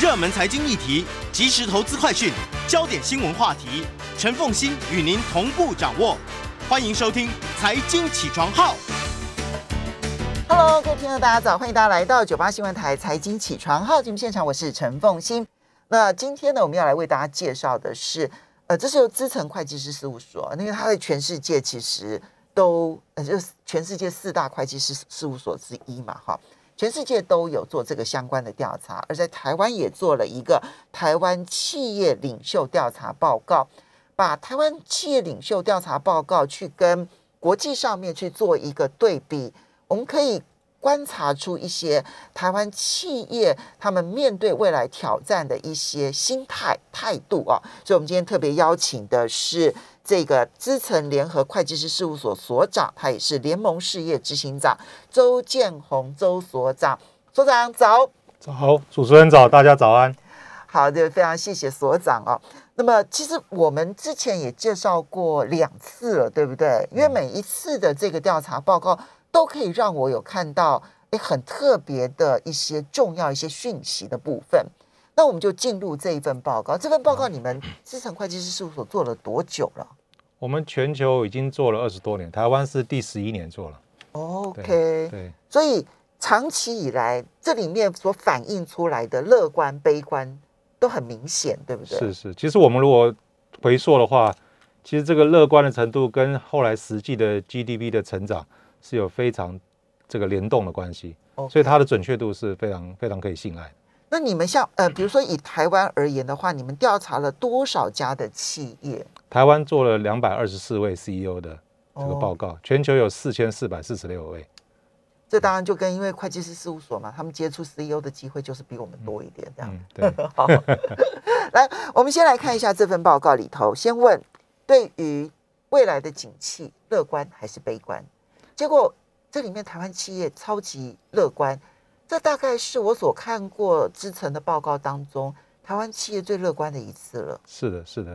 热门财经议题、即时投资快讯、焦点新闻话题，陈凤欣与您同步掌握。欢迎收听《财经起床号》。Hello，各位听众大家早，欢迎大家来到九八新闻台财经起床号节目现场，我是陈凤欣。那今天呢，我们要来为大家介绍的是，呃，这是由资诚会计师事务所，因为它在全世界其实都，呃，就是全世界四大会计师事务所之一嘛，哈。全世界都有做这个相关的调查，而在台湾也做了一个台湾企业领袖调查报告，把台湾企业领袖调查报告去跟国际上面去做一个对比，我们可以观察出一些台湾企业他们面对未来挑战的一些心态态度啊，所以我们今天特别邀请的是这个资诚联合会计师事务所所长，他也是联盟事业执行长周建宏周所长，所长早。早，主持人早，大家早安。好的，非常谢谢所长哦。那么其实我们之前也介绍过两次了，对不对？因为每一次的这个调查报告都可以让我有看到诶很特别的一些重要一些讯息的部分。那我们就进入这一份报告。这份报告你们资产会计师事务所做了多久了我们全球已经做了二十多年，台湾是第十一年做了。？OK，对，所以长期以来这里面所反映出来的乐观、悲观都很明显，对不对？是是。其实我们如果回溯的话，其实这个乐观的程度跟后来实际的 GDP 的成长是有非常这个联动的关系，OK 所以它的准确度是非常非常可以信赖的。那你们像呃，比如说以台湾而言的话，你们调查了多少家的企业？台湾做了两百二十四位 CEO 的这个哦报告，全球有四千四百四十六位。这当然就跟因为会计师事务所嘛，他们接触 CEO 的机会就是比我们多一点，这样。嗯，对。好，来，我们先来看一下这份报告里头，先问对于未来的景气乐观还是悲观？结果这里面台湾企业超级乐观，这大概是我所看过之前的报告当中，台湾企业最乐观的一次了。是的，是的。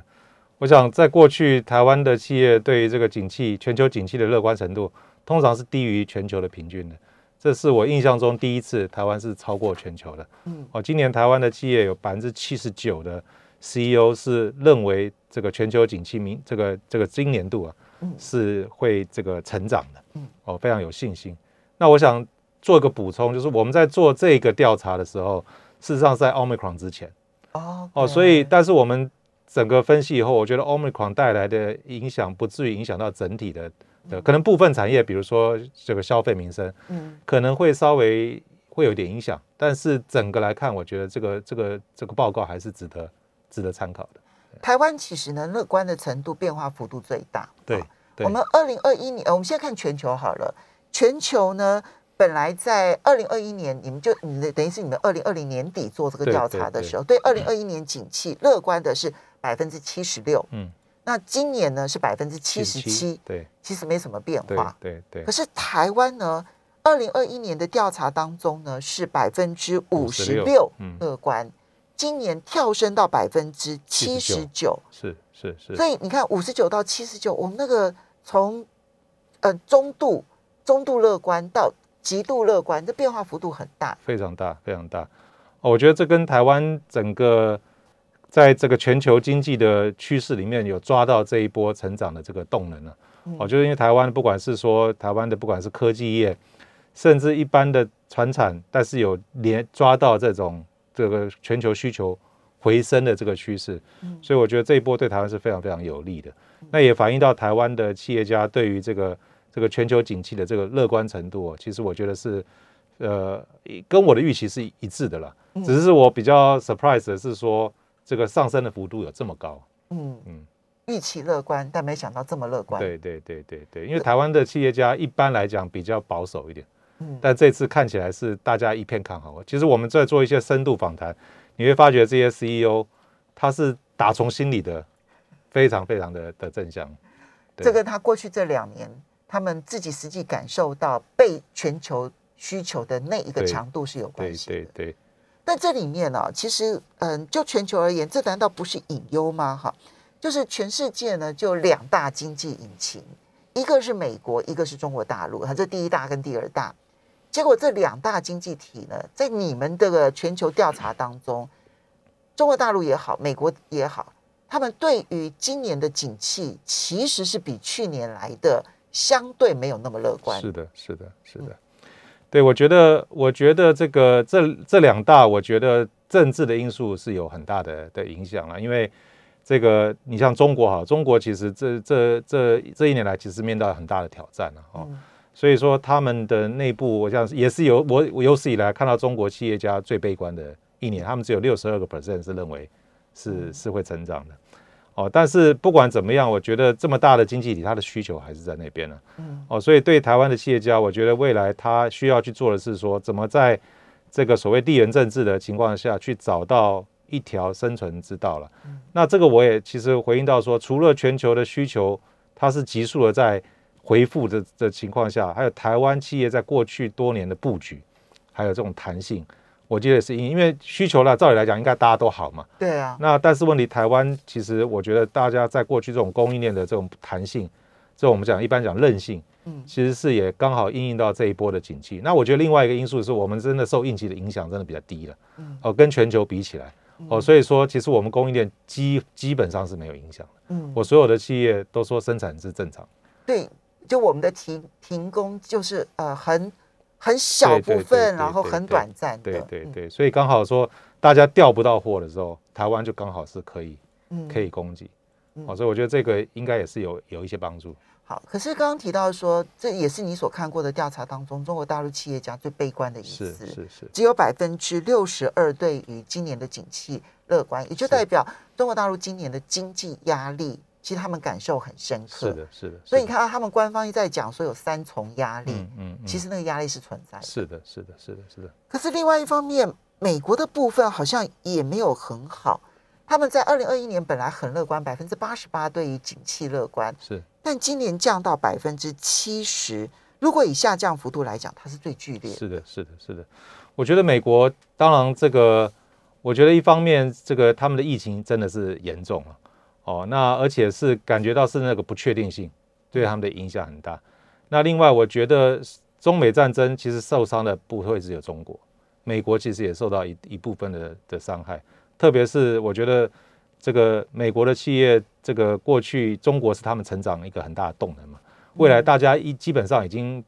我想，在过去，台湾的企业对于这个景气、全球景气的乐观程度，通常是低于全球的平均的。这是我印象中第一次台湾是超过全球的。嗯，哦，今年台湾的企业有百分之七十九的 CEO 是认为这个全球景气明这个这个今年度啊嗯是会这个成长的。嗯，哦，非常有信心。那我想做一个补充，就是我们在做这个调查的时候，事实上是在 Omicron 之前。哦哦，所以但是我们整个分析以后，我觉得 Omicron 带来的影响不至于影响到整体的的，可能部分产业，比如说这个消费民生，嗯可能会稍微会有点影响，但是整个来看，我觉得这个这个这个报告还是值得值得参考的。台湾其实呢，乐观的程度变化幅度最大。对啊对我们二零二一年，呃我们现在看全球好了。全球呢，本来在二零二一年，你们就你的等于是你们二零二零年底做这个调查的时候，对二零二一年景气乐观的是百分之七十六，嗯，那今年呢是百分之七十七，对。其实没什么变化。对对可，是台湾呢，二零二一年的调查当中呢是百分之五十六嗯。乐观，今年跳升到百分之七十九。是是是。所，以你看，五十九到七十九，我们那个从呃中度、中度乐观到极度乐观，这变化幅度很大。非常大，非常大。哦，我觉得这跟台湾整个在这个全球经济的趋势里面有抓到这一波成长的这个动能了、嗯哦，就是因为台湾不管是说台湾的不管是科技业，甚至一般的船产，但是有连抓到这种这个全球需求回升的这个趋势，嗯所以我觉得这一波对台湾是非常非常有利的。那也反映到台湾的企业家对于这个这个全球景气的这个乐观程度、哦，其实我觉得是呃跟我的预期是一致的啦。嗯只是我比较 surprise 的是说，这个上升的幅度有这么高。嗯嗯预期乐观，但没想到这么乐观。，对对对对对，因为台湾的企业家一般来讲比较保守一点，嗯但这次看起来是大家一片看好。其实我们在做一些深度访谈，你会发觉这些 CEO 他是打从心里的非常非常的的正向。对这个他过去这两年他们自己实际感受到被全球需求的那一个对强度是有关对系的。对对，但这里面呢、其实嗯，就全球而言，这难道不是隐忧吗？哈，就是全世界呢就两大经济引擎，一个是美国，一个是中国大陆，它这第一大跟第二大。结果这两大经济体呢，在你们这个全球调查当中，中国大陆也好，美国也好，他们对于今年的景气其实是比去年来的相对没有那么乐观。是的，是的，是的。对，我觉得，我觉得这个这这两大，我觉得政治的因素是有很大的的影响了，因为这个你像中国哈，中国其实这这这这一年来其实面到很大的挑战了哦。所以说，他们的内部，我想也是有我我有史以来看到中国企业家最悲观的一年，他们只有六十二个 percent 是认为是是会成长的，哦，但是不管怎么样，我觉得这么大的经济体，它的需求还是在那边呢，嗯，哦，所以对台湾的企业家，我觉得未来他需要去做的是说，怎么在这个所谓地缘政治的情况下去找到一条生存之道了。那这个我也其实回应到说，除了全球的需求，它是急速的在。回复的的情况下，还有台湾企业在过去多年的布局，还有这种弹性，我觉得是因因为需求呢，照理来讲应该大家都好嘛。对啊。那但是问题，台湾其实我觉得大家在过去这种供应链的这种弹性，这种我们讲一般讲韧性，嗯，其实是也刚好应应到这一波的景气。那我觉得另外一个因素是我们真的受应急的影响真的比较低了，嗯，哦，跟全球比起来，哦，所以说其实我们供应链基基本上是没有影响的。嗯，我所有的企业都说生产是正常。对。就我们的停停工，就是呃很很小部分，然后很短暂的，对对对，所以刚好说大家调不到货的时候，台湾就刚好是可以可以供给，哦，所以我觉得这个应该也是有有一些帮助。好，可是刚刚提到说，这也是你所看过的调查当中，中国大陆企业家最悲观的一次，是是是，只有百分之六十二对于今年的景气乐观，也就代表中国大陆今年的经济压力。其实他们感受很深刻，是的，是的。所以你看到他们官方一在讲说有三重压力，嗯嗯，其实那个压力是存在的，是的，是的，是的，是的。可是另外一方面，美国的部分好像也没有很好。他们在二零二一年本来很乐观，百分之八十八对于景气乐观，是。但今年降到百分之七十，如果以下降幅度来讲，它是最剧烈。是的，是的，是的。我觉得美国当然这个，我觉得一方面这个他们的疫情真的是严重了。哦，那而且是感觉到是那个不确定性对他们的影响很大。那另外，我觉得中美战争其实受伤的不会只有中国，美国其实也受到一一部分的的伤害。特别是我觉得这个美国的企业，这个过去中国是他们成长一个很大的动能嘛。未来大家一基本上已经，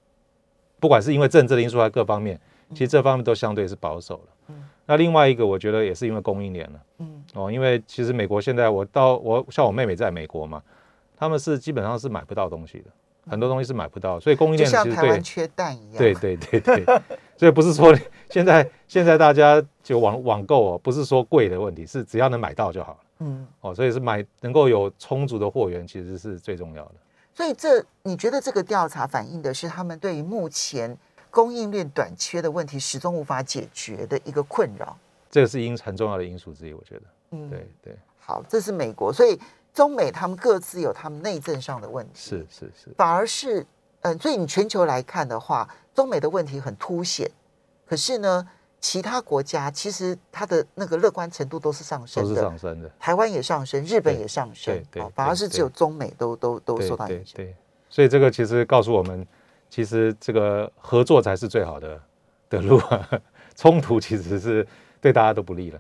不管是因为政治的因素还是各方面，其实这方面都相对是保守了。那另外一个，我觉得也是因为供应链了，嗯，哦，因为其实美国现在我到我像我妹妹在美国嘛，他们是基本上是买不到东西的，很多东西是买不到，所以供应链就像台湾缺蛋一样，对对对对，所以不是说现在现在大家就网网购哦，不是说贵的问题，是只要能买到就好了，嗯，哦，所以是买能够有充足的货源，其实是最重要的。所以这你觉得这个调查反映的是他们对于目前？供应链短缺的问题始终无法解决的一个困扰，这个是因很重要的因素之一，我觉得。嗯，对对。好，这是美国，所以中美他们各自有他们内政上的问题。是是是。反而是，嗯，所以你全球来看的话，中美的问题很凸显。可是呢，其他国家其实它的那个乐观程度都是上升的，都是上升的。台湾也上升，日本也上升，对，反而是只有中美都都都受到影响。对，所以这个其实告诉我们。其实这个合作才是最好的的路啊，冲突其实是对大家都不利了。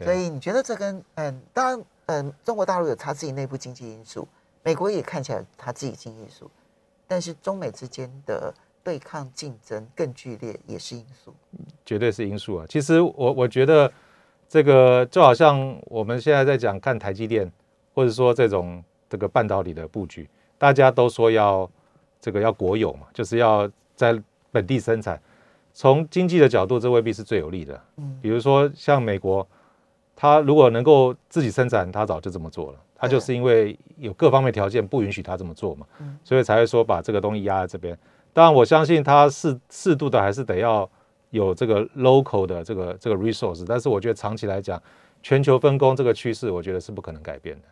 所以你觉得这跟嗯，当然嗯，中国大陆有他自己内部经济因素，美国也看起来他自己经济因素，但是中美之间的对抗竞争更剧烈也是因素，绝对是因素啊。其实我我觉得这个就好像我们现在在讲看台积电，或者说这种这个半导体的布局，大家都说要。这个要国有嘛，就是要在本地生产。从经济的角度，这未必是最有利的。嗯，比如说像美国，他如果能够自己生产，他早就这么做了。他就是因为有各方面条件不允许他这么做嘛，所以才会说把这个东西压在这边。当然，我相信它适适度的还是得要有这个 local 的这个这个 resource。但是我觉得长期来讲，全球分工这个趋势，我觉得是不可能改变的。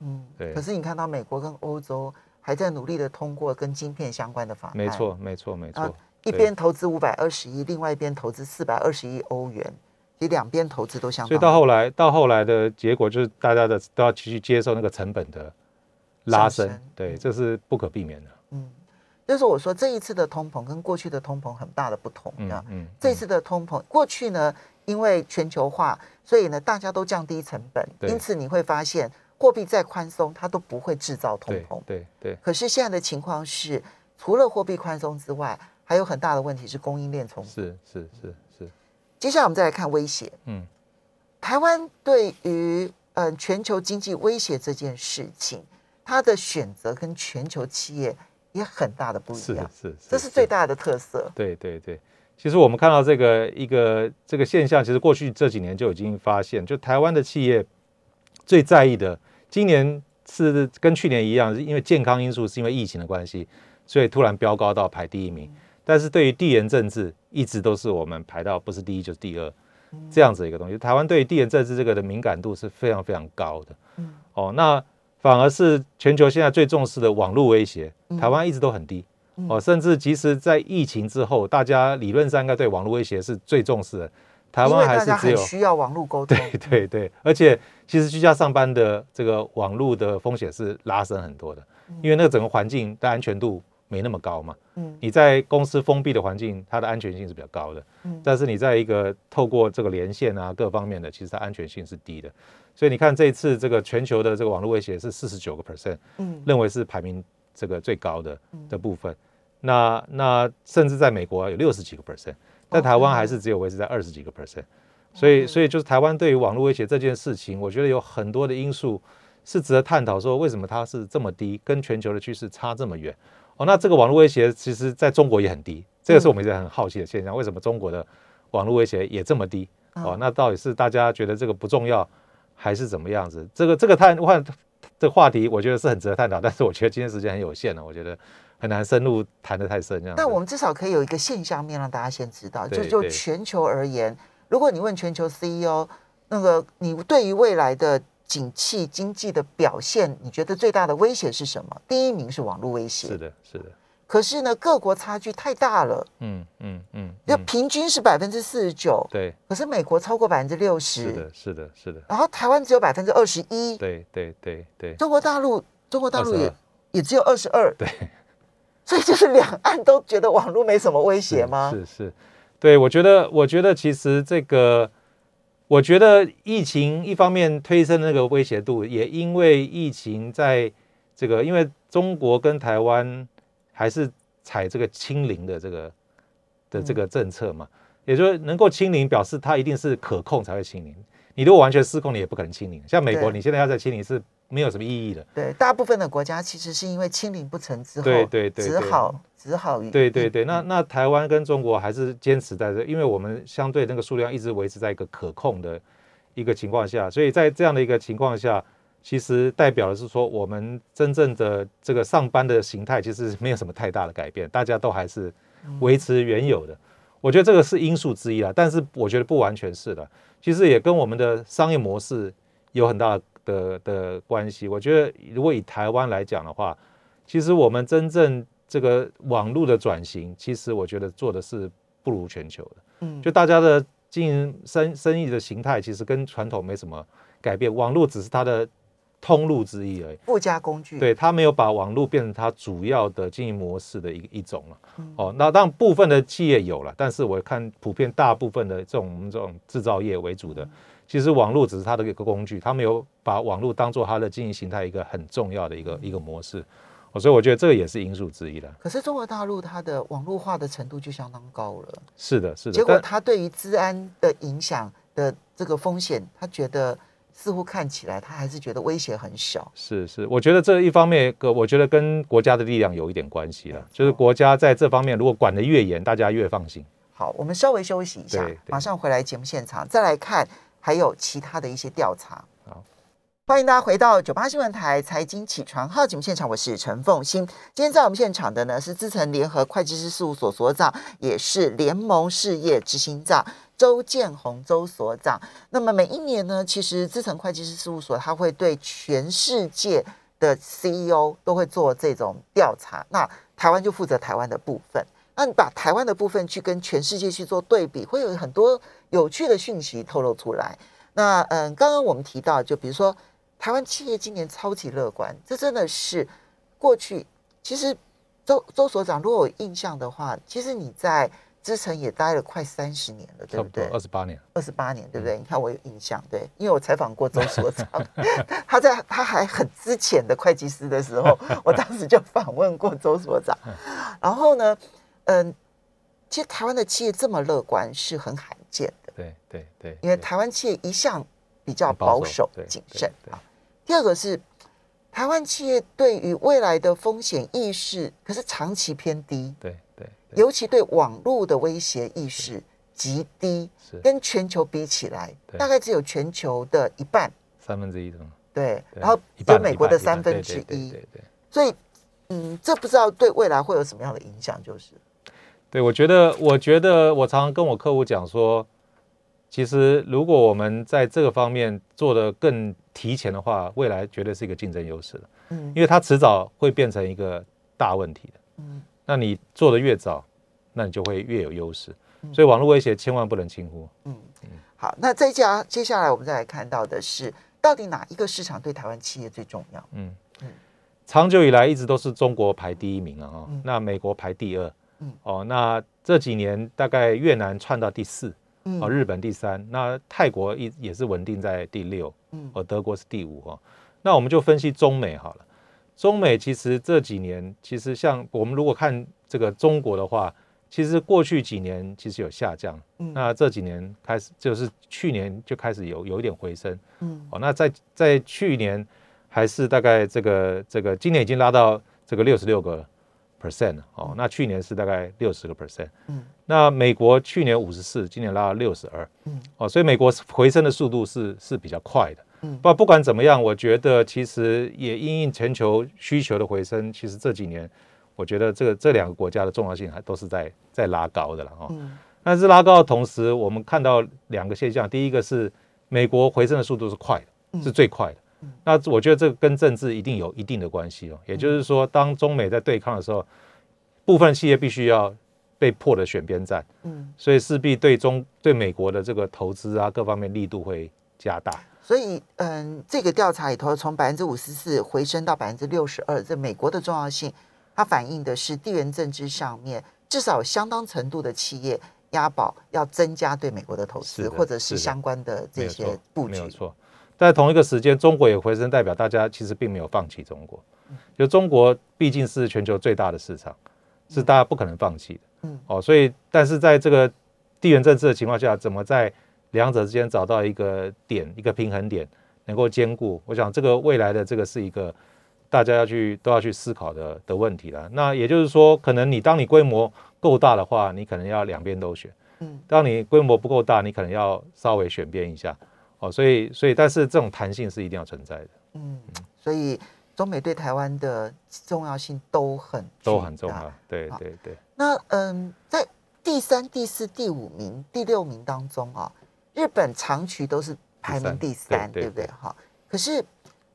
嗯，对。可是你看到美国跟欧洲。还在努力的通过跟晶片相关的法案，没错，没错，没错。一边投资五百二十亿，另外一边投资四百二十亿欧元，其实两边投资都相当。所以到后来，到后来的结果就是大家的都要继续接受那个成本的拉升，对，这是不可避免的。嗯，就是我说这一次的通膨跟过去的通膨很大的不同，嗯嗯，这次的通膨过去呢，因为全球化，所以呢大家都降低成本，因此你会发现货币再宽松，它都不会制造通对膨。对对，可是现在的情况是，除了货币宽松之外，还有很大的问题是供应链重组。是是是是，接下来我们再来看威胁，嗯，台湾对于嗯、呃全球经济威胁这件事情，它的选择跟全球企业也很大的不一样。是样，是，这是最大的特色。对对对，其实我们看到这个一个这个现象，其实过去这几年就已经发现，就台湾的企业最在意的，今年是跟去年一样，是因为健康因素，是因为疫情的关系，所以突然飙高到排第一名。但是对于地缘政治，一直都是我们排到不是第一就是第二，这样子一个东西。台湾对于地缘政治这个的敏感度是非常非常高的。嗯哦，那反而是全球现在最重视的网络威胁，嗯台湾一直都很低。哦，甚至即使在疫情之后，大家理论上应该对网络威胁是最重视的，台湾还是只有需要网络沟通。对对对，而且其实居家上班的这个网络的风险是拉升很多的，因为那个整个环境的安全度没那么高嘛。嗯你在公司封闭的环境，它的安全性是比较高的，嗯但是你在一个透过这个连线啊各方面的，其实它安全性是低的。所以你看这一次这个全球的这个网络威胁是四十九个 percent，嗯认为是排名这个最高的的部分。那那甚至在美国有六十几个 percent，在台湾还是只有维持在二十几个 percent。所以所以就是台湾对于网络威胁这件事情，我觉得有很多的因素是值得探讨，说为什么它是这么低，跟全球的趋势差这么远。哦，那这个网络威胁其实在中国也很低，这个是我们一直很好奇的现象，为什么中国的网络威胁也这么低？哦，那到底是大家觉得这个不重要，还是怎么样子？这个这个探换这个话题，我觉得是很值得探讨，但是我觉得今天时间很有限了，我觉得很难深入谈得太深这样子。但我们至少可以有一个现象面让大家先知道，就就全球而言，如果你问全球 CEO，那个你对于未来的景气经济的表现，你觉得最大的威胁是什么？第一名是网络威胁，是的，是的，可是呢，各国差距太大了，嗯嗯嗯，要嗯。平均是百分之四十九，对，可是美国超过百分之六十，是的，是的，是的，然后台湾只有百分之二十一，对对对对，中国大陆中国大陆也22也只有二十二，对，所以就是两岸都觉得网络没什么威胁吗？是是，对我觉得，我觉得其实这个，我觉得疫情一方面推升那个威胁度，也因为疫情在这个，因为中国跟台湾还是采这个清零的这个的这个政策嘛，也就是能够清零，表示它一定是可控才会清零。你如果完全失控，你也不可能清零。像美国，你现在要在清零是没有什么意义的。对，大部分的国家其实是因为清零不成之后，对对对对只好只好对对对，那那台湾跟中国还是坚持在这，因为我们相对那个数量一直维持在一个可控的一个情况下，所以在这样的一个情况下，其实代表的是说，我们真正的这个上班的形态其实没有什么太大的改变，大家都还是维持原有的。我觉得这个是因素之一啦，但是我觉得不完全是的，其实也跟我们的商业模式有很大的的的关系。我觉得如果以台湾来讲的话，其实我们真正这个网络的转型，其实我觉得做的是不如全球的。嗯就大家的经营生生意的形态，其实跟传统没什么改变，网络只是它的通路之一而已。附加工具，对，它没有把网络变成它主要的经营模式的一一种了。哦，那当然部分的企业有了，但是我看普遍大部分的这种我们这种制造业为主的，其实网络只是它的一个工具，它没有把网络当做它的经营形态一个很重要的一个一个模式。哦，所以我觉得这个也是因素之一了。可是中国大陆它的网络化的程度就相当高了，是的，是的。结果但它对于治安的影响的这个风险，他觉得似乎看起来他还是觉得威胁很小。是是，我觉得这一方面，个我觉得跟国家的力量有一点关系了。就是国家在这方面如果管得越严，大家越放心。好，我们稍微休息一下马上回来节目现场，再来看还有其他的一些调查。好，欢迎大家回到九八新闻台财经起床号节目现场，我是陈凤欣。今天在我们现场的呢是资诚联合会计师事务所所长，也是联盟事业执行长周建宏周所长。那么每一年呢，其实资诚会计师事务所它会对全世界的 CEO 都会做这种调查，那台湾就负责台湾的部分。那你把台湾的部分去跟全世界去做对比，会有很多有趣的讯息透露出来。那嗯，刚刚我们提到，就比如说台湾企业今年超级乐观，这真的是过去其实周周所长如果有印象的话，其实你在资诚也待了快三十年了，对不对？二十八年。二十八年，对不对？你看我有印象，对，因为我采访过周所长，他在他还很之前的会计师的时候，我当时就访问过周所长。然后呢，嗯，其实台湾的企业这么乐观是很罕见的，对对对，因为台湾企业一向比较保保守谨慎啊。第二个是台湾企业对于未来的风险意识，可是长期偏低，对对对尤其对网络的威胁意识极低，是跟全球比起来，大概只有全球的一半，三分之一的嘛，对，然后一半只有美国的三分之一，对对对。所以，嗯，这不知道对未来会有什么样的影响，就是，对，我觉得，我觉得我常常跟我客户讲说，其实如果我们在这个方面做的更提前的话，未来绝对是一个竞争优势的，嗯因为它迟早会变成一个大问题的。嗯那你做的越早，那你就会越有优势。所以网络威胁千万不能轻忽。嗯，好，那再加接下来我们再来看到的是，到底哪一个市场对台湾企业最重要？嗯嗯，长久以来一直都是中国排第一名啊，哦嗯那美国排第二，嗯哦，那这几年大概越南窜到第四，嗯。哦，日本第三，那泰国一也是稳定在第六，嗯。哦，德国是第五哦。那我们就分析中美好了，中美其实这几年其实像我们如果看这个中国的话，其实过去几年其实有下降，嗯。那这几年开始就是去年就开始有有一点回升，嗯。哦，那在在去年还是大概这个这个今年已经拉到这个六十六个 percent 哦，那去年是大概六十个 percent，嗯。那美国去年五十四，今年拉到六十二，嗯。哦，所以美国回升的速度是是比较快的。嗯。不不管怎么样，我觉得其实也因应全球需求的回升，其实这几年我觉得这个这两个国家的重要性还都是在在拉高的了哈。嗯。但是拉高的同时，我们看到两个现象，第一个是美国回升的速度是快的，嗯。是最快的。嗯那我觉得这个跟政治一定有一定的关系哦。也就是说，当中美在对抗的时候，部分企业必须要被迫的选边站，嗯，所以势必对中对美国的这个投资啊各方面力度会加大。所以嗯，这个调查里头从百分之五十四回升到百分之六十二，这美国的重要性，它反映的是地缘政治上面至少有相当程度的企业押宝要增加对美国的投资，或者是相关的没这些布局没有。错。在同一个时间，中国也回升，代表大家其实并没有放弃中国。就中国毕竟是全球最大的市场，是大家不可能放弃的。嗯哦，所以但是在这个地缘政治的情况下，怎么在两者之间找到一个点，一个平衡点，能够兼顾？我想这个未来的这个是一个大家要去都要去思考的的问题了。那也就是说，可能你当你规模够大的话，你可能要两边都选。嗯当你规模不够大，你可能要稍微选边一下哦。所以，所以，但是这种弹性是一定要存在的，嗯，所以中美对台湾的重要性都很都很重要。对对对，那嗯，在第三、第四、第五名、第六名当中啊，日本长期都是排名第第三，对不对？哈，可是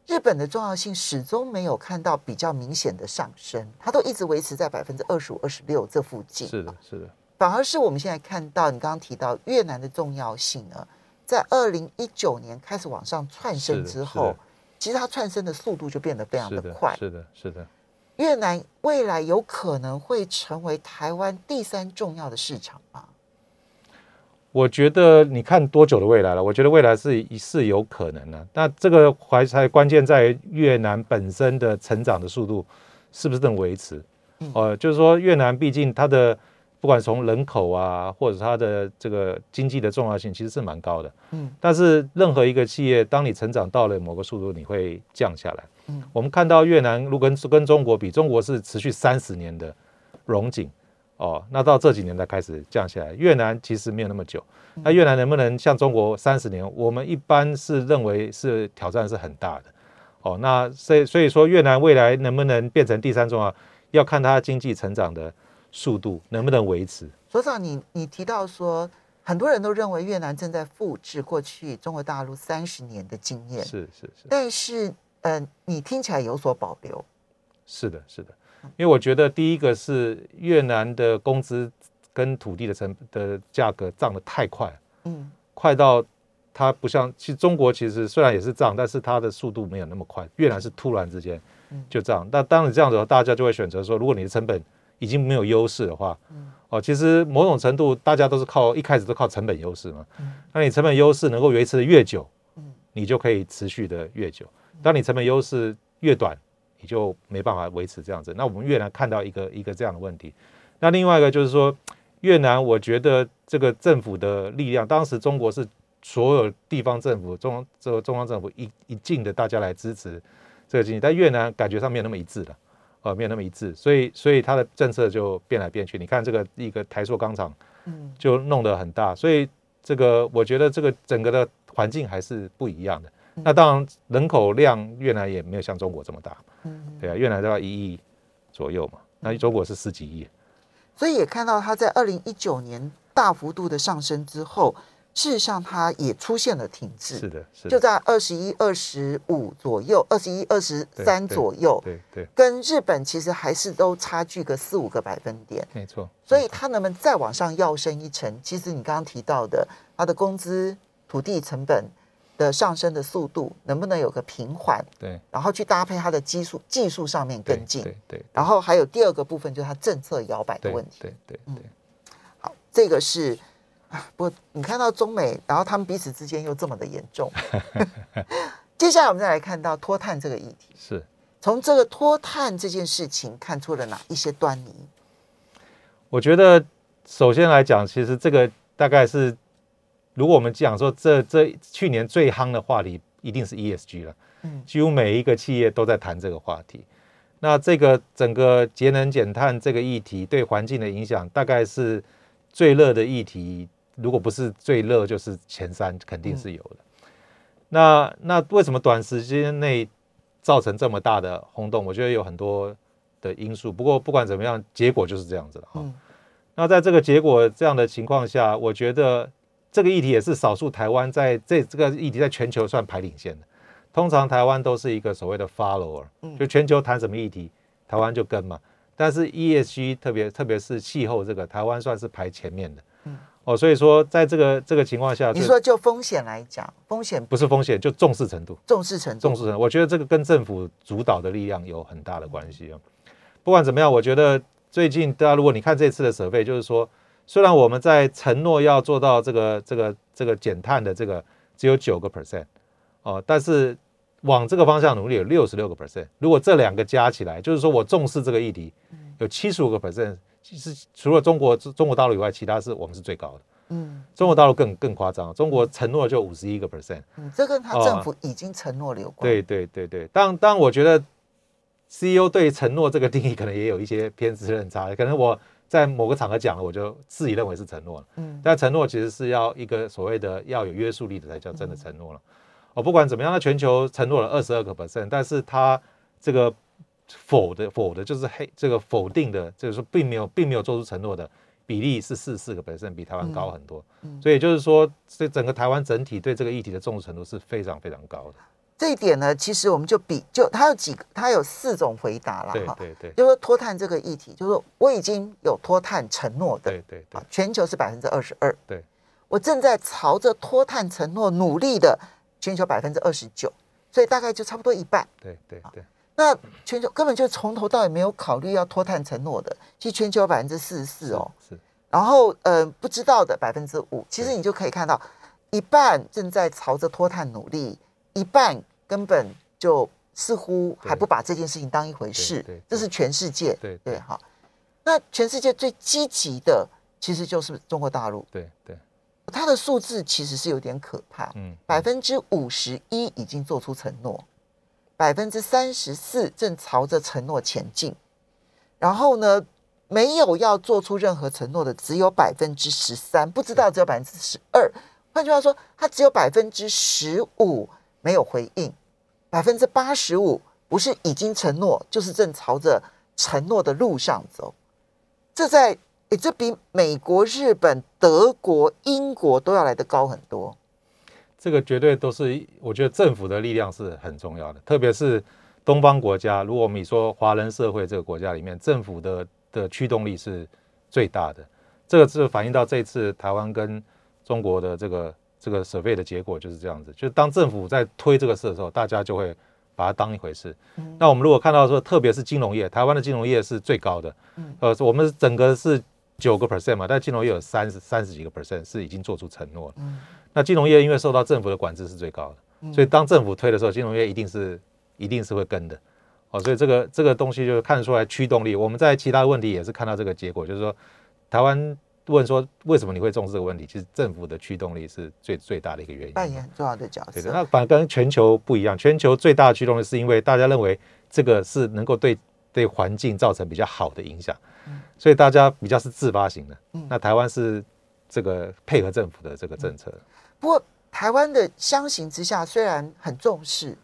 日本的重要性始终没有看到比较明显的上升，它都一直维持在百分之二十五、二十六这附近。是的，是的，反而是我们现在看到，你刚刚提到越南的重要性呢，在二零一九年开始往上窜升之后，其实它窜升的速度就变得非常的的快。是的，是的。越南未来有可能会成为台湾第三重要的市场吗？我觉得你看多久的未来了？我觉得未来是是有可能的。那这个怀才关键在于越南本身的成长的速度是不是能维持？嗯呃，就是说越南毕竟它的不管从人口啊，或者它的这个经济的重要性，其实是蛮高的。嗯但是任何一个企业，当你成长到了某个速度，你会降下来。嗯我们看到越南如果跟跟中国比，中国是持续三十年的荣景哦，那到这几年才开始降下来。越南其实没有那么久，那越南能不能像中国三十年？我们一般是认为是挑战是很大的哦。那所以所以说越南未来能不能变成第三重要，要看它经济成长的速度能不能维持。所长，你你提到说，很多人都认为越南正在复制过去中国大陆三十年的经验，是是是。但是，嗯、你听起来有所保留。是的，是的，因为我觉得第一个是越南的工资跟土地的成的价格涨得太快，嗯快到它不像，其实中国其实虽然也是涨，但是它的速度没有那么快。越南是突然之间嗯就涨，那当你这样子的话，大家就会选择说，如果你的成本已经没有优势的话，哦，其实某种程度大家都是靠一开始都靠成本优势嘛。那你成本优势能够维持的越久，你就可以持续的越久。当你成本优势越短，你就没办法维持这样子。那我们越南看到一个一个这样的问题。那另外一个就是说，越南我觉得这个政府的力量，当时中国是所有地方政府、中这个中央政府一一劲的大家来支持这个经济，但越南感觉上没有那么一致的，呃，没有那么一致，所以所以它的政策就变来变去。你看这个一个台塑钢厂，嗯，就弄得很大，所以这个我觉得这个整个的环境还是不一样的。那当然人口量越南也没有像中国这么大，嗯，对啊，越南都要一亿左右嘛，那中国是十几亿。所以也看到它在二零一九年大幅度的上升之后，事实上它也出现了停滞。是的，是就在二十一、二十五左右，二十一、二十三左右。对对。跟日本其实还是都差距个四五个百分点。没错。所以它能不能再往上要升一层？其实你刚刚提到的，它的工资、土地成本的上升的速度能不能有个平缓？对。然后去搭配它的技术技术上面跟进。对对。然后还有第二个部分就是它政策摇摆的问题。对对对。好，这个是啊，不过你看到中美，然后他们彼此之间又这么的严重。接下来我们再来看到脱碳这个议题，是从这个脱碳这件事情看出了哪一些端倪？我觉得首先来讲，其实这个大概是。如果我们讲说这这去年最夯的话题一定是 ESG 了，嗯，几乎每一个企业都在谈这个话题。那这个整个节能减碳这个议题对环境的影响，大概是最热的议题。如果不是最热，就是前三肯定是有的。那那为什么短时间内造成这么大的轰动？我觉得有很多的因素。不过不管怎么样，结果就是这样子了哈。那在这个结果这样的情况下，我觉得。这个议题也是少数台湾在这这个议题在全球算排领先的。通常台湾都是一个所谓的 follower，就全球谈什么议题，台湾就跟嘛。但是 ESG 特别特别是气候这个，台湾算是排前面的。嗯，哦，所以说在这个这个情况下，你说就风险来讲，风险不是风险，就重视程度，重视程度，重视程度。我觉得这个跟政府主导的力量有很大的关系啊。不管怎么样，我觉得最近大家如果你看这次的设备，就是说。虽然我们在承诺要做到这个这个这个减碳的这个只有九个 percent 哦，但是往这个方向努力有六十六个 percent。如果这两个加起来，就是说我重视这个议题，有七十五个 percent，其实除了中国中国大陆以外，其他是我们是最高的。嗯，中国大陆更更夸张，中国承诺就五十一个 percent。嗯，这跟他政府已经承诺有关。对对对对，当当我觉得 CEO 对承诺这个定义可能也有一些偏执认差，可能我。在某个场合讲了，我就自己认为是承诺了。嗯，但承诺其实是要一个所谓的要有约束力的才叫真的承诺了。哦，不管怎么样，它全球承诺了二十二个 percent，但是它这个否的否的就是黑这个否定的，就是说并没有并没有做出承诺的比例是四四个 percent，比台湾高很多。嗯，所以就是说，这整个台湾整体对这个议题的重视程度是非常非常高的。这一点呢，其实我们就比就它有几个，它有四种回答了哈。对对对，就是脱碳这个议题，就是说我已经有脱碳承诺的。对对对，全球是百分之二十二。对，我正在朝着脱碳承诺努力的全球百分之二十九，所以大概就差不多一半。对对对，那全球根本就从头到尾没有考虑要脱碳承诺的，其实全球百分之四十四哦。是。然后呃，不知道的百分之五，其实你就可以看到一半正在朝着脱碳努力。一半根本就似乎还不把这件事情当一回事，这是全世界，对对哈。那全世界最积极的其实就是中国大陆，对对，它的数字其实是有点可怕，嗯，百分之五十一已经做出承诺，百分之三十四正朝着承诺前进，然后呢，没有要做出任何承诺的只有百分之十三，不知道只有百分之十二。换句话说，它只有百分之十五。没有回应，百分之八十五不是已经承诺，就是正朝着承诺的路上走。这在诶，这比美国、日本、德国、英国都要来的高很多。这个绝对都是，我觉得政府的力量是很重要的，特别是东方国家。如果我们说华人社会这个国家里面，政府的的驱动力是最大的。这个是反映到这次台湾跟中国的这个。这个设备的结果就是这样子，就是当政府在推这个事的时候，大家就会把它当一回事。那我们如果看到说，特别是金融业，台湾的金融业是最高的，嗯呃，我们整个是九个 percent 嘛，但金融业有三十三十几个 percent 是已经做出承诺了。那金融业因为受到政府的管制是最高的，所以当政府推的时候，金融业一定是一定是会跟的。哦，所以这个这个东西就看得出来驱动力。我们在其他问题也是看到这个结果，就是说台湾。问说为什么你会重视这个问题？其实政府的驱动力是最最大的一个原因，扮演很重要的角色。对的，那反而跟全球不一样，全球最大的驱动力是因为大家认为这个是能够对对环境造成比较好的影响，所以大家比较是自发型的。那台湾是这个配合政府的这个政策。不过台湾的相形之下虽然很重视，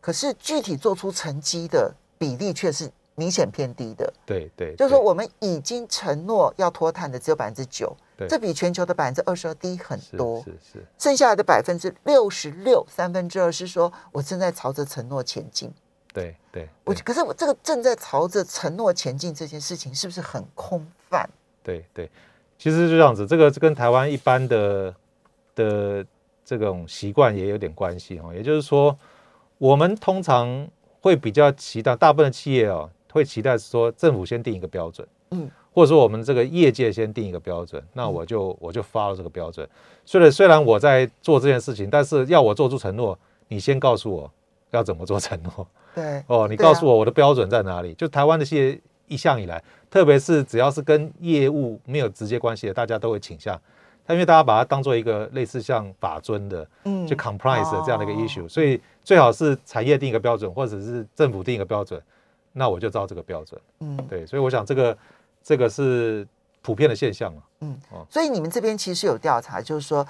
可是具体做出成绩的比例却是。明显偏低的，对对，就是说我们已经承诺要脱碳的只有百分之九，对，这比全球的百分之二十二低很多，是是，剩下来的百分之六十六，三分之二是说我正在朝着承诺前进，对对，我可是我这个正在朝着承诺前进这件事情是不是很空泛？对对，其实就这样子，这个跟台湾一般的的这种习惯也有点关系哦，也就是说，我们通常会比较期待大部分的企业哦。会期待说政府先定一个标准，嗯，或者说我们这个业界先定一个标准，那我就我就发了这个标准。虽然虽然我在做这件事情，但是要我做出承诺，你先告诉我要怎么做承诺。对，哦，你告诉我我的标准在哪里？就台湾的企业一向以来，特别是只要是跟业务没有直接关系的，大家都会倾向，但因为大家把它当做一个类似像法尊的，嗯，就 compromise 这样的一个 issue，所以最好是产业定一个标准，或者是政府定一个标准。那我就照这个标准，嗯，对，所以我想这个这个是普遍的现象嘛，嗯，哦，所以你们这边其实有调查，就是说，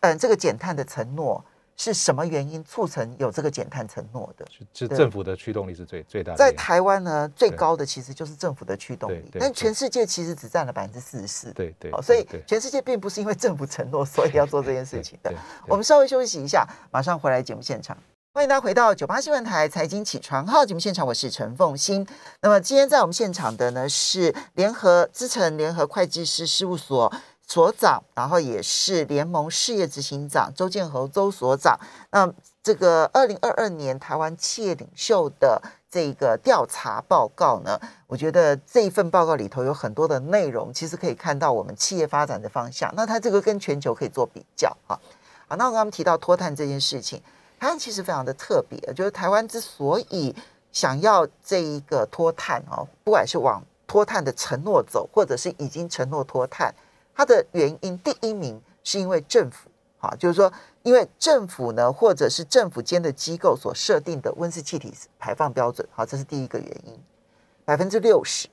嗯，这个减碳的承诺是什么原因促成有这个减碳承诺的？是政府的驱动力是最最大的。在台湾呢，最高的其实就是政府的驱动力，但全世界其实只占了百分之四十四，对对，所以全世界并不是因为政府承诺所以要做这件事情的。我们稍微休息一下，马上回来节目现场。欢迎大家回到九八新闻台财经起床号节目现场，我是陈凤欣。那么今天在我们现场的呢是联合资诚联合会计师事务所所长，然后也是联盟事业执行长周建侯周所长。那这个二零二二年台湾企业领袖的这个调查报告呢，我觉得这一份报告里头有很多的内容，其实可以看到我们企业发展的方向。那它这个跟全球可以做比较啊。好，那我刚刚提到脱碳这件事情。台湾其实非常的特别，就是台湾之所以想要这一个脱碳哦，不管是往脱碳的承诺走，或者是已经承诺脱碳，它的原因第一名是因为政府，哈，就是说因为政府呢，或者是政府间的机构所设定的温室气体排放标准，好，这是第一个原因，百分之六十。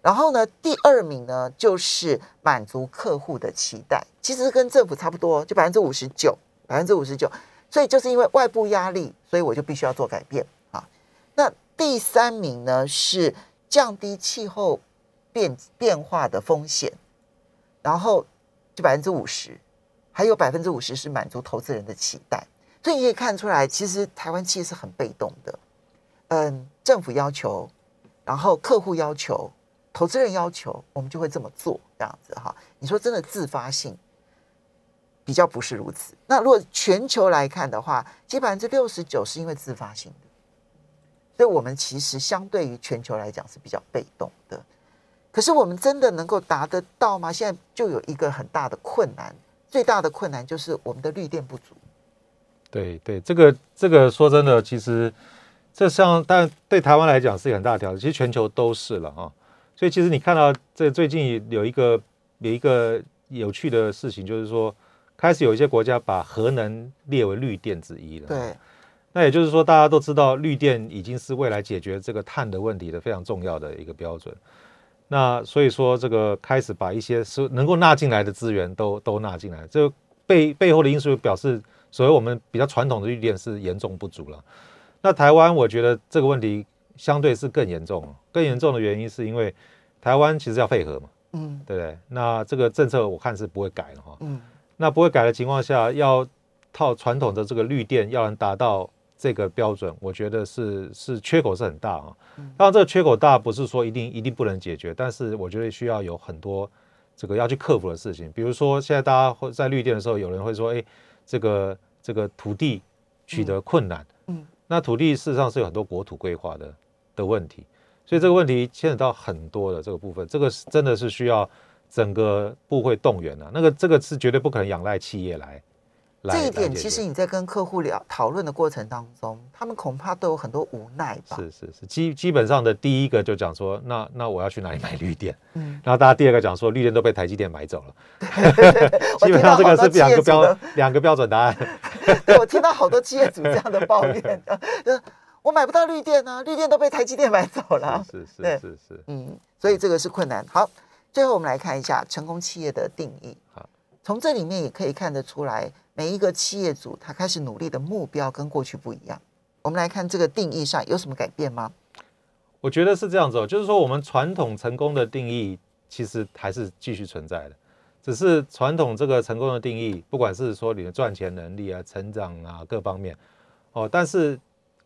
然后呢，第二名呢就是满足客户的期待，其实跟政府差不多，就百分之五十九，百分之五十九。所以就是因为外部压力，所以我就必须要做改变啊。那第三名呢是降低气候变变化的风险，然后就百分之五十，还有百分之五十是满足投资人的期待。所以你可以看出来，其实台湾企业是很被动的。嗯，政府要求，然后客户要求，投资人要求，我们就会这么做，这样子哈。你说真的自发性？比较不是如此。那如果全球来看的话，其实百分之六十九是因为自发性的，所以我们其实相对于全球来讲是比较被动的。可是我们真的能够达得到吗？现在就有一个很大的困难，最大的困难就是我们的绿电不足。对对，这个这个说真的，其实这像但对台湾来讲是一个很大的挑战，其实全球都是了啊。所以其实你看到这最近有一个有一个有趣的事情，就是说。开始有一些国家把核能列为绿电之一了。对，那也就是说，大家都知道绿电已经是未来解决这个碳的问题的非常重要的一个标准。那所以说，这个开始把一些是能够纳进来的资源都都纳进来，这背背后的因素表示，所谓我们比较传统的绿电是严重不足了。那台湾，我觉得这个问题相对是更严重，更严重的原因是因为台湾其实要配合嘛，嗯，对不对？那这个政策我看是不会改了哈，嗯。那不会改的情况下，要套传统的这个绿电，要能达到这个标准，我觉得是是缺口是很大啊。当然，这个缺口大不是说一定一定不能解决，但是我觉得需要有很多这个要去克服的事情。比如说，现在大家会在绿电的时候，有人会说：“哎，这个这个土地取得困难。”嗯，那土地事实上是有很多国土规划的的问题，所以这个问题牵扯到很多的这个部分，这个是真的是需要整个部会动员啊。那个这个是绝对不可能仰赖企业来。来这一点，其实你在跟客户聊讨论的过程当中，他们恐怕都有很多无奈吧。是是是，基基本上的第一个就讲说，那那我要去哪里买绿电？嗯，然后大家第二个讲说，绿电都被台积电买走了。我基本上这个是两个标两个标准答案。对我听到好多企业主这样的抱怨，就是我买不到绿电啊，绿电都被台积电买走了。是是是是是，嗯，所以这个是困难。好，最后我们来看一下成功企业的定义。好，从这里面也可以看得出来，每一个企业主他开始努力的目标跟过去不一样。我们来看这个定义上有什么改变吗？我觉得是这样子哦，就是说我们传统成功的定义其实还是继续存在的，只是传统这个成功的定义，不管是说你的赚钱能力啊、成长啊各方面哦，但是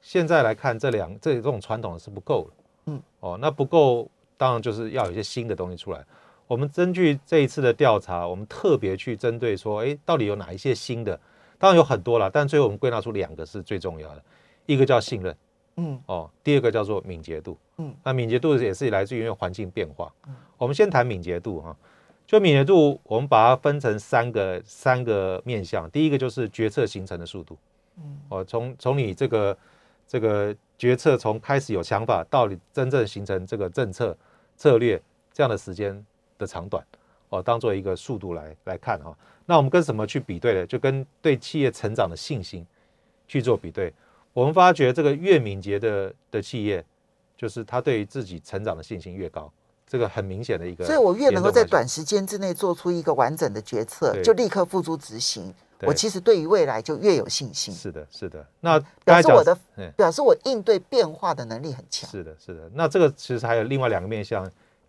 现在来看这两这这种传统是不够的，嗯，哦，那不够，当然就是要有一些新的东西出来。我们根据这一次的调查，我们特别去针对说，哎，到底有哪一些新的？当然有很多了，但最后我们归纳出两个是最重要的，一个叫信任。嗯哦，第二个叫做敏捷度。嗯，那敏捷度也是来自于因为环境变化。嗯我们先谈敏捷度哈，就敏捷度，我们把它分成三个三个面向。第一个就是决策形成的速度。嗯，哦，从从你这个这个决策从开始有想法到你真正形成这个政策策略这样的时间的长短，哦，当做一个速度来来看哈。那我们跟什么去比对呢？就跟对企业成长的信心去做比对。我们发觉这个越敏捷的的企业，就是他对于自己成长的信心越高，这个很明显的一个所以我越能够在短时间之内做出一个完整的决策，就立刻付诸执行。我其实对于未来就越有信心，是的，是的。那表示我的嗯表示我应对变化的能力很强。是的，是的。那这个其实还有另外两个面向，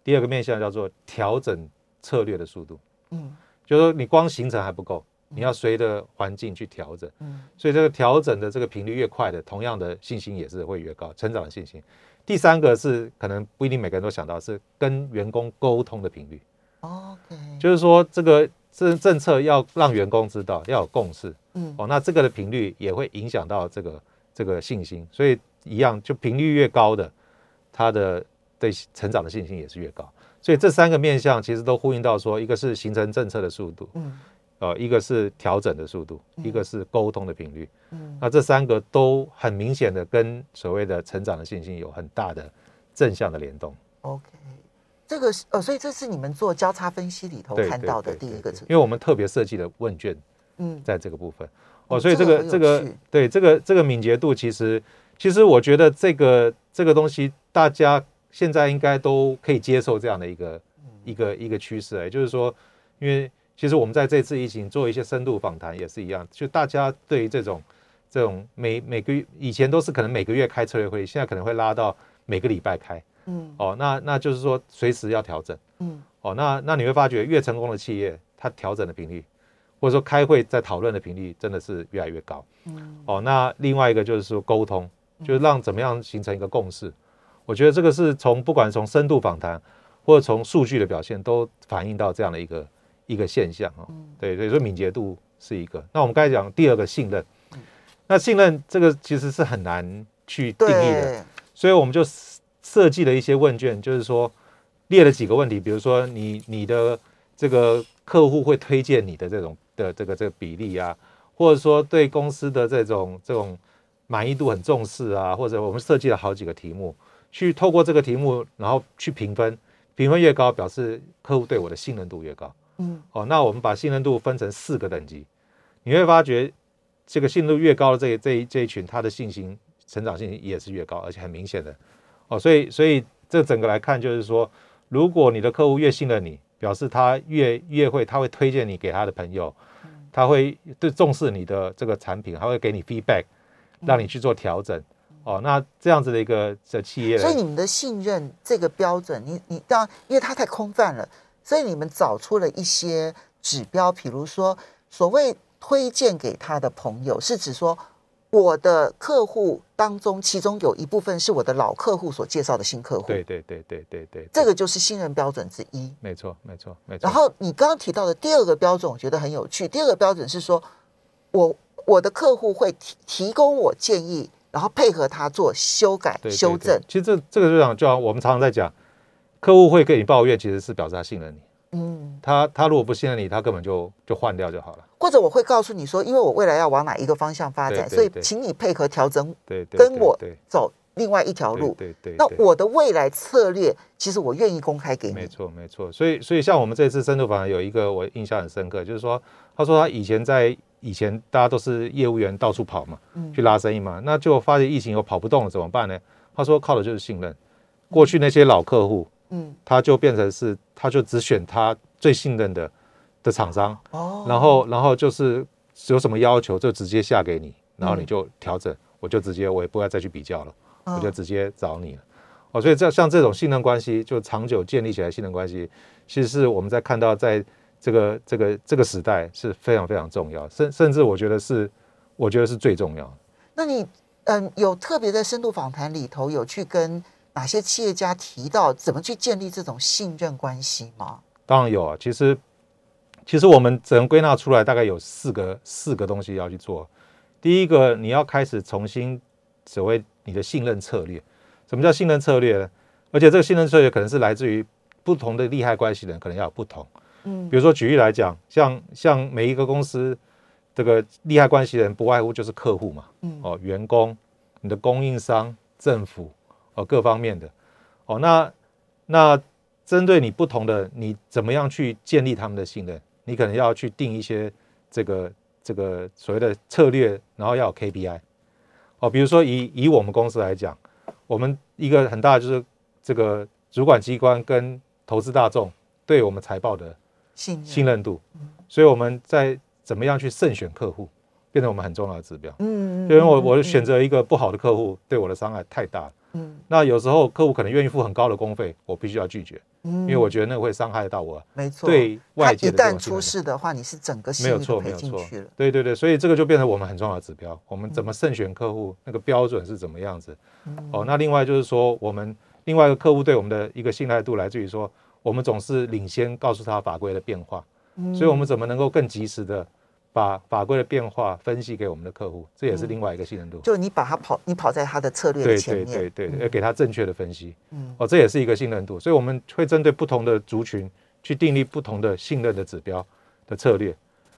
第二个面向叫做调整策略的速度，嗯。就是说你光形成还不够，你要随着环境去调整。嗯。所以这个调整的这个频率越快的，同样的信心也是会越高，成长的信心。第三个是可能不一定每个人都想到，是跟员工沟通的频率，，OK，就是说这个政政策要让员工知道，要有共识嗯。哦，那这个的频率也会影响到这个这个信心，所以一样，就频率越高的，它的对成长的信心也是越高。所以这三个面向其实都呼应到说，一个是形成政策的速度，嗯呃，一个是调整的速度，嗯一个是沟通的频率。嗯那这三个都很明显的跟所谓的成长的信心有很大的正向的联动。，OK，这个是呃，所以这是你们做交叉分析里头看到的第一个因为我们特别设计的问卷嗯在这个部分哦哦，所以这这个这个趣对这个这个敏捷度，其实其实我觉得这个这个东西大家现在应该都可以接受这样的一个嗯。一个一个趋势，也就是说，因为其实我们在这次疫情做一些深度访谈也是一样，就大家对于这种这种每每个月以前都是可能每个月开策略会议，现在可能会拉到每个礼拜开。嗯。哦，那那就是说随时要调整。嗯。哦，那那你会发觉越成功的企业，它调整的频率或者说开会在讨论的频率真的是越来越高。嗯。哦。那另外一个就是说沟通，就是让怎么样形成一个共识，我觉得这个是从不管从深度访谈或者从数据的表现都反映到这样的一个一个现象哦。嗯对，所以说敏捷度是一个。那我们刚才讲第二个信任，那信任这个其实是很难去定义的，所以我们就设计了一些问卷，就是说列了几个问题，比如说你你的这个客户会推荐你的这种的这个这个比例啊，或者说对公司的这种这种满意度很重视啊，或者我们设计了好几个题目，去透过这个题目，然后去评分，评分越高，表示客户对我的信任度越高。嗯哦，那我们把信任度分成四个等级，你会发觉这个信任度越高的这一这一这一群，他的信心成长信心也是越高，而且很明显的哦，所以所以这整个来看，就是说，如果你的客户越信任你，表示他越越会，他会推荐你给他的朋友，他会对重视你的这个产品，他会给你 feedback，让你去做调整。哦，那这样子的一个的企业，所以你们的信任这个标准，你你当然因为它太空泛了，所以你们找出了一些指标，比如说所谓推荐给他的朋友，是指说我的客户当中，其中有一部分是我的老客户所介绍的新客户，对对对对对对，这个就是信任标准之一。没错没错没错。然后你刚刚提到的第二个标准，我觉得很有趣。第二个标准是说，我我的客户会提提供我建议，然后配合他做修改、对对修正。其实这这个就像，就像我们常常在讲，客户会跟你抱怨，其实是表示他信任你。嗯，他他如果不信任你，他根本就就换掉就好了。或者我会告诉你说，因为我未来要往哪一个方向发展，对对对所以请你配合调整，对对，跟我对走另外一条路。对对对，那对我的未来策略，其实我愿意公开给你没你。错没错，所以所以像我们这次深度访谈有一个我印象很深刻，就是说他说他以前在以前大家都是业务员到处跑嘛，嗯去拉生意嘛，那就发现疫情又跑不动了怎么办呢？他说靠的就是信任，过去那些老客户，嗯，他就变成是他就只选他最信任的的厂商，哦，然后然后就是有什么要求就直接下给你，然后你嗯就调整，我就直接我也不会再去比较了。我就嗯直接找你了。哦，所以这像这种信任关系，就长久建立起来信任关系，其实是我们在看到在这个这个这个时代是非常非常重要，甚甚至我觉得是我觉得是最重要的。那你嗯有特别的深度访谈里头有去跟哪些企业家提到怎么去建立这种信任关系吗？当然有啊，其实其实我们只能归纳出来，大概有四个四个东西要去做。第一个，你要开始重新所谓你的信任策略。什么叫信任策略呢？而且这个信任策略可能是来自于不同的利害关系人，可能要有不同。嗯比如说举例来讲，像像每一个公司这个利害关系人，不外乎就是客户嘛，嗯哦，员工、你的供应商、政府，哦，各方面的，哦，那那针对你不同的，你怎么样去建立他们的信任？你可能要去定一些这个这个所谓的策略，然后要有 KPI。哦，比如说以以我们公司来讲，我们一个很大的就是这个主管机关跟投资大众对我们财报的信任，信任度，所以我们在怎么样去慎选客户，变成我们很重要的指标。嗯，嗯因为我我嗯选择一个不好的客户，对我的伤害太大了。嗯那有时候客户可能愿意付很高的工费，我必须要拒绝，嗯因为我觉得那个会伤害到我没错，对外界一旦出事的话，你是整个信没有错，没有错。对对对，所以这个就变成我们很重要的指标。我们怎么慎选客户，那个标准是怎么样子？嗯哦，那另外就是说，我们另外一个客户对我们的一个信赖度来自于说，我们总是领先告诉他法规的变化，嗯所以我们怎么能够更及时的把法规的变化分析给我们的客户，这也是另外一个信任度。就你把他跑，你跑在他的策略前面，对对对，要给他正确的分析。嗯哦，这也是一个信任度，所以我们会针对不同的族群去订立不同的信任的指标的策略。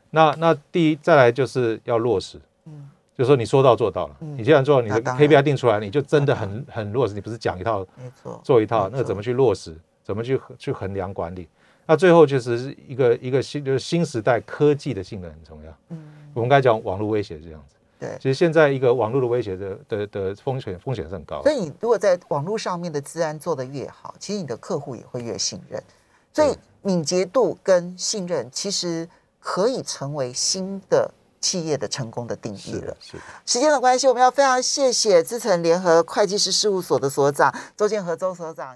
那那第一，再来就是要落实，嗯就是说你说到做到了。嗯你既然做到，你的 KPI 定出来，你就真的很很落实，你不是讲一套没错，做一套，那怎么去落实？怎么去去衡量管理？那最后就是是一个一个新就是新时代科技的性能很重要。嗯，我们刚才讲网络威胁是这样子，对。其实现在一个网络的威胁的的的风险风险是很高的所。以你如果在网络上面的治安做得越好，其实你的客户也会越信任。所以敏捷度跟信任其实可以成为新的企业的成功的定义了是。时间的关系，我们要非常谢谢资诚联合会计师事务所的所长周建和周所长。